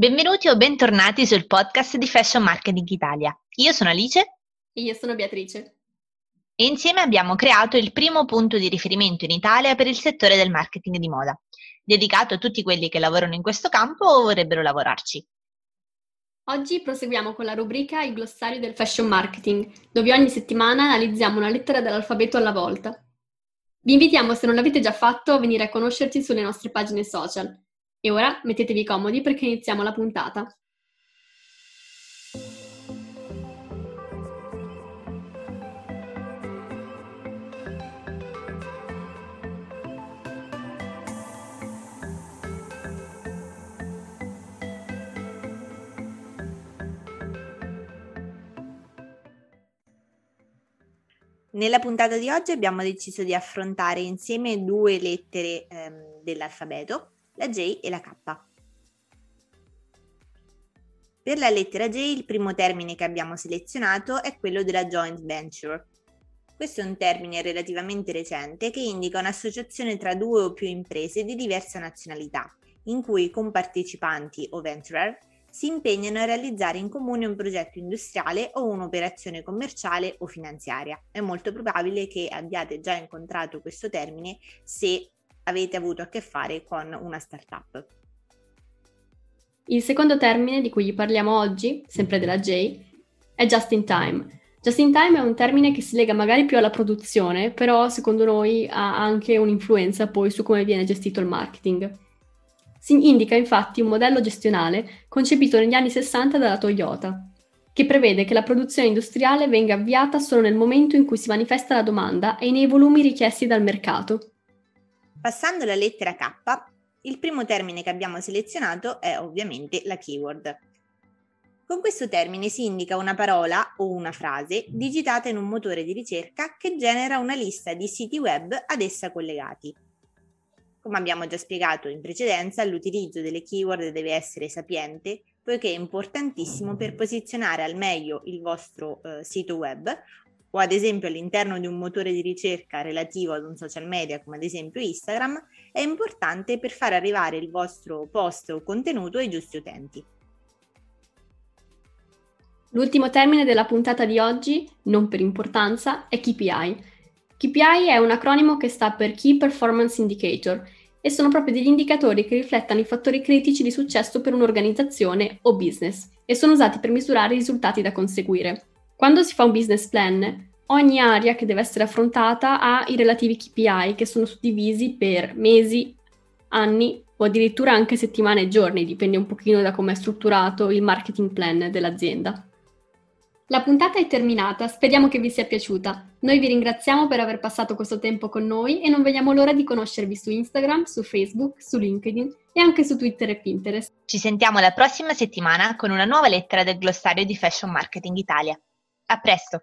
Benvenuti o bentornati sul podcast di Fashion Marketing Italia. Io sono Alice. E io sono Beatrice. E insieme abbiamo creato il primo punto di riferimento in Italia per il settore del marketing di moda, dedicato a tutti quelli che lavorano in questo campo o vorrebbero lavorarci. Oggi proseguiamo con la rubrica Il glossario del fashion marketing, dove ogni settimana analizziamo una lettera dell'alfabeto alla volta. Vi invitiamo, se non l'avete già fatto, a venire a conoscerci sulle nostre pagine social. E ora mettetevi comodi perché iniziamo la puntata. Nella puntata di oggi abbiamo deciso di affrontare insieme due lettere ehm, dell'alfabeto, la J e la K. Per la lettera J il primo termine che abbiamo selezionato è quello della joint venture. Questo è un termine relativamente recente che indica un'associazione tra due o più imprese di diversa nazionalità, in cui i compartecipanti o venturer si impegnano a realizzare in comune un progetto industriale o un'operazione commerciale o finanziaria. È molto probabile che abbiate già incontrato questo termine se avete avuto a che fare con una startup. Il secondo termine di cui parliamo oggi, sempre della J, è just in time. Just in time è un termine che si lega magari più alla produzione, però secondo noi ha anche un'influenza poi su come viene gestito il marketing. Si indica infatti un modello gestionale concepito negli anni 60 dalla Toyota, che prevede che la produzione industriale venga avviata solo nel momento in cui si manifesta la domanda e nei volumi richiesti dal mercato. Passando alla lettera K, il primo termine che abbiamo selezionato è ovviamente la keyword. Con questo termine si indica una parola o una frase digitata in un motore di ricerca che genera una lista di siti web ad essa collegati. Come abbiamo già spiegato in precedenza, l'utilizzo delle keyword deve essere sapiente poiché è importantissimo per posizionare al meglio il vostro eh, sito web o ad esempio all'interno di un motore di ricerca relativo ad un social media come ad esempio Instagram, è importante per far arrivare il vostro post o contenuto ai giusti utenti. L'ultimo termine della puntata di oggi, non per importanza, è KPI, KPI è un acronimo che sta per Key Performance Indicator e sono proprio degli indicatori che riflettono i fattori critici di successo per un'organizzazione o business e sono usati per misurare i risultati da conseguire. Quando si fa un business plan, ogni area che deve essere affrontata ha i relativi KPI che sono suddivisi per mesi, anni o addirittura anche settimane e giorni, dipende un pochino da come è strutturato il marketing plan dell'azienda. La puntata è terminata, speriamo che vi sia piaciuta. Noi vi ringraziamo per aver passato questo tempo con noi e non vediamo l'ora di conoscervi su Instagram, su Facebook, su LinkedIn e anche su Twitter e Pinterest. Ci sentiamo la prossima settimana con una nuova lettera del glossario di Fashion Marketing Italia. A presto!